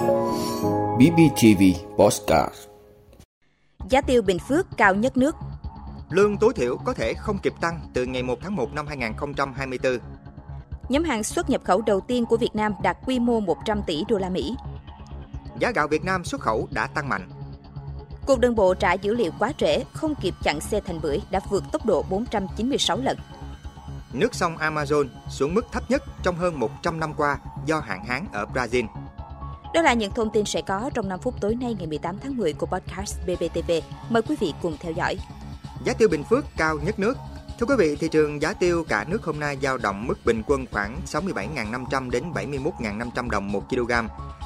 BBTV Postcard Giá tiêu Bình Phước cao nhất nước Lương tối thiểu có thể không kịp tăng từ ngày 1 tháng 1 năm 2024. Nhóm hàng xuất nhập khẩu đầu tiên của Việt Nam đạt quy mô 100 tỷ đô la Mỹ. Giá gạo Việt Nam xuất khẩu đã tăng mạnh. Cục đường bộ trả dữ liệu quá trễ, không kịp chặn xe thành bưởi đã vượt tốc độ 496 lần. Nước sông Amazon xuống mức thấp nhất trong hơn 100 năm qua do hạn hán ở Brazil. Đó là những thông tin sẽ có trong 5 phút tối nay ngày 18 tháng 10 của podcast BBTV. Mời quý vị cùng theo dõi. Giá tiêu Bình Phước cao nhất nước. Thưa quý vị, thị trường giá tiêu cả nước hôm nay dao động mức bình quân khoảng 67.500 đến 71.500 đồng một kg.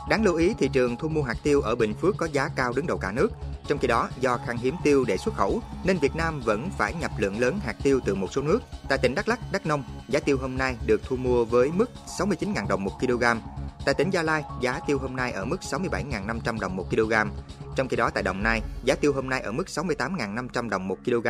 Đáng lưu ý, thị trường thu mua hạt tiêu ở Bình Phước có giá cao đứng đầu cả nước. Trong khi đó, do khan hiếm tiêu để xuất khẩu, nên Việt Nam vẫn phải nhập lượng lớn hạt tiêu từ một số nước. Tại tỉnh Đắk Lắk, Đắk Nông, giá tiêu hôm nay được thu mua với mức 69.000 đồng một kg. Tại tỉnh Gia Lai, giá tiêu hôm nay ở mức 67.500 đồng 1 kg. Trong khi đó tại Đồng Nai, giá tiêu hôm nay ở mức 68.500 đồng 1 kg.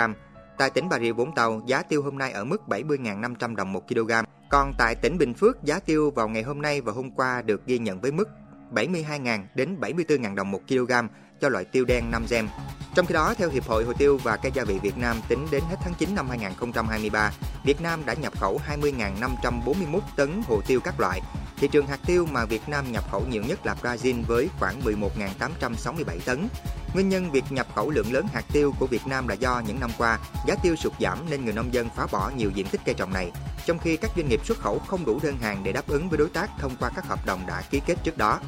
Tại tỉnh Bà Rịa Vũng Tàu, giá tiêu hôm nay ở mức 70.500 đồng 1 kg. Còn tại tỉnh Bình Phước, giá tiêu vào ngày hôm nay và hôm qua được ghi nhận với mức 72.000 đến 74.000 đồng 1 kg cho loại tiêu đen 5 gem. Trong khi đó, theo Hiệp hội Hồ tiêu và Cây gia vị Việt Nam tính đến hết tháng 9 năm 2023, Việt Nam đã nhập khẩu 20.541 tấn hồ tiêu các loại. Thị trường hạt tiêu mà Việt Nam nhập khẩu nhiều nhất là Brazil với khoảng 11.867 tấn. Nguyên nhân việc nhập khẩu lượng lớn hạt tiêu của Việt Nam là do những năm qua giá tiêu sụt giảm nên người nông dân phá bỏ nhiều diện tích cây trồng này, trong khi các doanh nghiệp xuất khẩu không đủ đơn hàng để đáp ứng với đối tác thông qua các hợp đồng đã ký kết trước đó.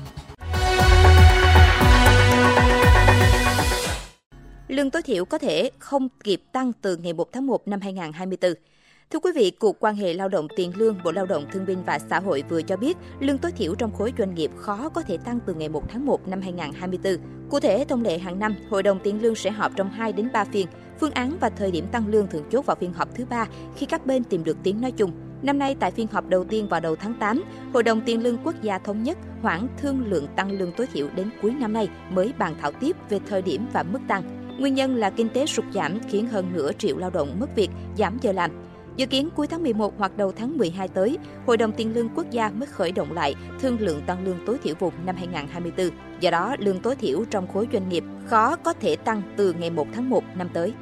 Lương tối thiểu có thể không kịp tăng từ ngày 1 tháng 1 năm 2024. Thưa quý vị, Cục quan hệ lao động tiền lương Bộ Lao động Thương binh và Xã hội vừa cho biết lương tối thiểu trong khối doanh nghiệp khó có thể tăng từ ngày 1 tháng 1 năm 2024. Cụ thể, thông lệ hàng năm, Hội đồng tiền lương sẽ họp trong 2 đến 3 phiên. Phương án và thời điểm tăng lương thường chốt vào phiên họp thứ ba khi các bên tìm được tiếng nói chung. Năm nay, tại phiên họp đầu tiên vào đầu tháng 8, Hội đồng Tiền lương Quốc gia thống nhất hoãn thương lượng tăng lương tối thiểu đến cuối năm nay mới bàn thảo tiếp về thời điểm và mức tăng. Nguyên nhân là kinh tế sụt giảm khiến hơn nửa triệu lao động mất việc, giảm giờ làm. Dự kiến cuối tháng 11 hoặc đầu tháng 12 tới, Hội đồng Tiền lương Quốc gia mới khởi động lại thương lượng tăng lương tối thiểu vùng năm 2024. Do đó, lương tối thiểu trong khối doanh nghiệp khó có thể tăng từ ngày 1 tháng 1 năm tới.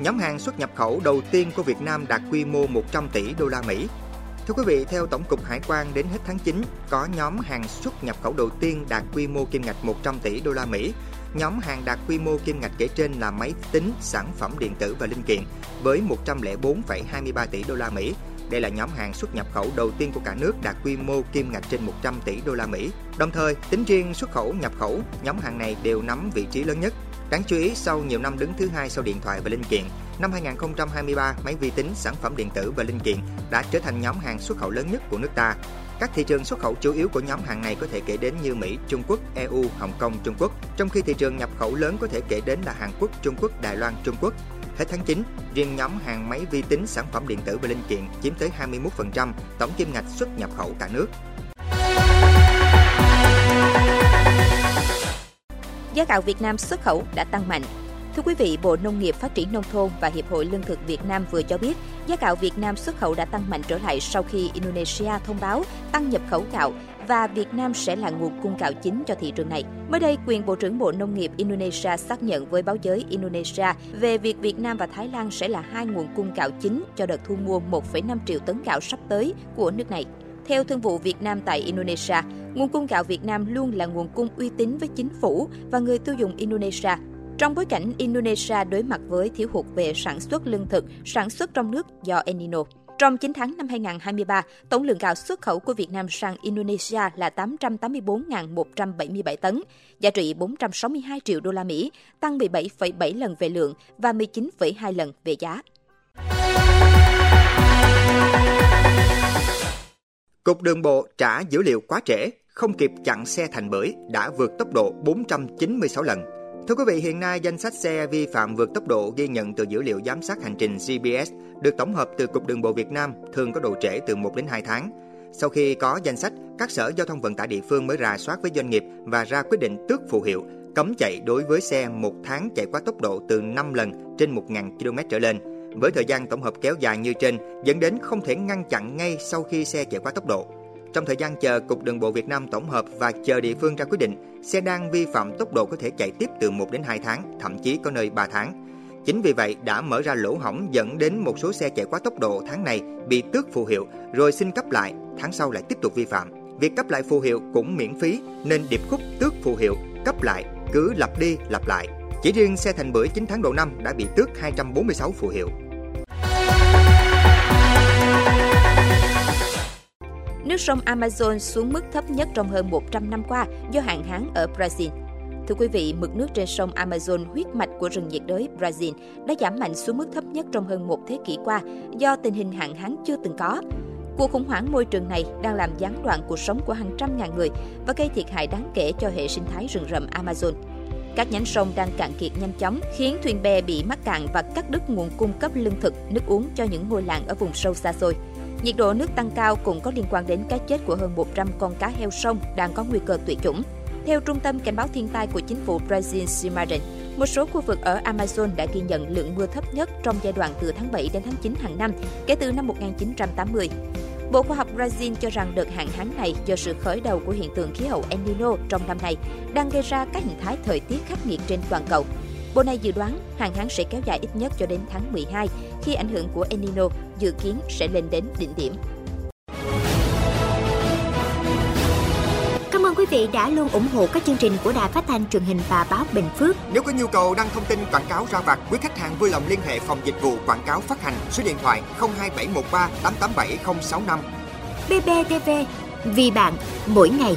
Nhóm hàng xuất nhập khẩu đầu tiên của Việt Nam đạt quy mô 100 tỷ đô la Mỹ. Thưa quý vị, theo Tổng cục Hải quan đến hết tháng 9, có nhóm hàng xuất nhập khẩu đầu tiên đạt quy mô kim ngạch 100 tỷ đô la Mỹ. Nhóm hàng đạt quy mô kim ngạch kể trên là máy tính, sản phẩm điện tử và linh kiện với 104,23 tỷ đô la Mỹ. Đây là nhóm hàng xuất nhập khẩu đầu tiên của cả nước đạt quy mô kim ngạch trên 100 tỷ đô la Mỹ. Đồng thời, tính riêng xuất khẩu nhập khẩu, nhóm hàng này đều nắm vị trí lớn nhất. Đáng chú ý, sau nhiều năm đứng thứ hai sau điện thoại và linh kiện, năm 2023, máy vi tính, sản phẩm điện tử và linh kiện đã trở thành nhóm hàng xuất khẩu lớn nhất của nước ta. Các thị trường xuất khẩu chủ yếu của nhóm hàng này có thể kể đến như Mỹ, Trung Quốc, EU, Hồng Kông, Trung Quốc, trong khi thị trường nhập khẩu lớn có thể kể đến là Hàn Quốc, Trung Quốc, Đài Loan, Trung Quốc. Hết tháng 9, riêng nhóm hàng máy vi tính, sản phẩm điện tử và linh kiện chiếm tới 21% tổng kim ngạch xuất nhập khẩu cả nước. Giá gạo Việt Nam xuất khẩu đã tăng mạnh. Thưa quý vị, Bộ Nông nghiệp Phát triển Nông thôn và Hiệp hội Lương thực Việt Nam vừa cho biết giá gạo Việt Nam xuất khẩu đã tăng mạnh trở lại sau khi Indonesia thông báo tăng nhập khẩu gạo và Việt Nam sẽ là nguồn cung gạo chính cho thị trường này. Mới đây, quyền Bộ trưởng Bộ Nông nghiệp Indonesia xác nhận với báo giới Indonesia về việc Việt Nam và Thái Lan sẽ là hai nguồn cung gạo chính cho đợt thu mua 1,5 triệu tấn gạo sắp tới của nước này. Theo Thương vụ Việt Nam tại Indonesia, nguồn cung gạo Việt Nam luôn là nguồn cung uy tín với chính phủ và người tiêu dùng Indonesia. Trong bối cảnh Indonesia đối mặt với thiếu hụt về sản xuất lương thực, sản xuất trong nước do El Nino. Trong 9 tháng năm 2023, tổng lượng gạo xuất khẩu của Việt Nam sang Indonesia là 884.177 tấn, giá trị 462 triệu đô la Mỹ, tăng 17,7 lần về lượng và 19,2 lần về giá. Cục Đường bộ trả dữ liệu quá trễ, không kịp chặn xe thành bưởi đã vượt tốc độ 496 lần. Thưa quý vị, hiện nay danh sách xe vi phạm vượt tốc độ ghi nhận từ dữ liệu giám sát hành trình GPS được tổng hợp từ Cục Đường bộ Việt Nam thường có độ trễ từ 1 đến 2 tháng. Sau khi có danh sách, các sở giao thông vận tải địa phương mới rà soát với doanh nghiệp và ra quyết định tước phù hiệu, cấm chạy đối với xe một tháng chạy quá tốc độ từ 5 lần trên 1.000 km trở lên với thời gian tổng hợp kéo dài như trên dẫn đến không thể ngăn chặn ngay sau khi xe chạy quá tốc độ. Trong thời gian chờ, Cục Đường bộ Việt Nam tổng hợp và chờ địa phương ra quyết định, xe đang vi phạm tốc độ có thể chạy tiếp từ 1 đến 2 tháng, thậm chí có nơi 3 tháng. Chính vì vậy đã mở ra lỗ hỏng dẫn đến một số xe chạy quá tốc độ tháng này bị tước phù hiệu rồi xin cấp lại, tháng sau lại tiếp tục vi phạm. Việc cấp lại phù hiệu cũng miễn phí nên điệp khúc tước phù hiệu, cấp lại cứ lặp đi lặp lại. Chỉ riêng xe thành bưởi 9 tháng đầu năm đã bị tước 246 phù hiệu. Nước sông Amazon xuống mức thấp nhất trong hơn 100 năm qua do hạn hán ở Brazil. Thưa quý vị, mực nước trên sông Amazon huyết mạch của rừng nhiệt đới Brazil đã giảm mạnh xuống mức thấp nhất trong hơn một thế kỷ qua do tình hình hạn hán chưa từng có. Cuộc khủng hoảng môi trường này đang làm gián đoạn cuộc sống của hàng trăm ngàn người và gây thiệt hại đáng kể cho hệ sinh thái rừng rậm Amazon. Các nhánh sông đang cạn kiệt nhanh chóng, khiến thuyền bè bị mắc cạn và cắt đứt nguồn cung cấp lương thực, nước uống cho những ngôi làng ở vùng sâu xa xôi. Nhiệt độ nước tăng cao cũng có liên quan đến cái chết của hơn 100 con cá heo sông đang có nguy cơ tuyệt chủng. Theo Trung tâm Cảnh báo Thiên tai của chính phủ Brazil Cimarin, một số khu vực ở Amazon đã ghi nhận lượng mưa thấp nhất trong giai đoạn từ tháng 7 đến tháng 9 hàng năm kể từ năm 1980. Bộ Khoa học Brazil cho rằng đợt hạn hán này do sự khởi đầu của hiện tượng khí hậu El Nino trong năm nay đang gây ra các hình thái thời tiết khắc nghiệt trên toàn cầu. Bộ này dự đoán hạn hán sẽ kéo dài ít nhất cho đến tháng 12 khi ảnh hưởng của El Nino dự kiến sẽ lên đến đỉnh điểm. Cảm ơn quý vị đã luôn ủng hộ các chương trình của Đài Phát thanh truyền hình và báo Bình Phước. Nếu có nhu cầu đăng thông tin quảng cáo ra vặt, quý khách hàng vui lòng liên hệ phòng dịch vụ quảng cáo phát hành số điện thoại 02713 887065. BBTV, vì bạn, mỗi ngày.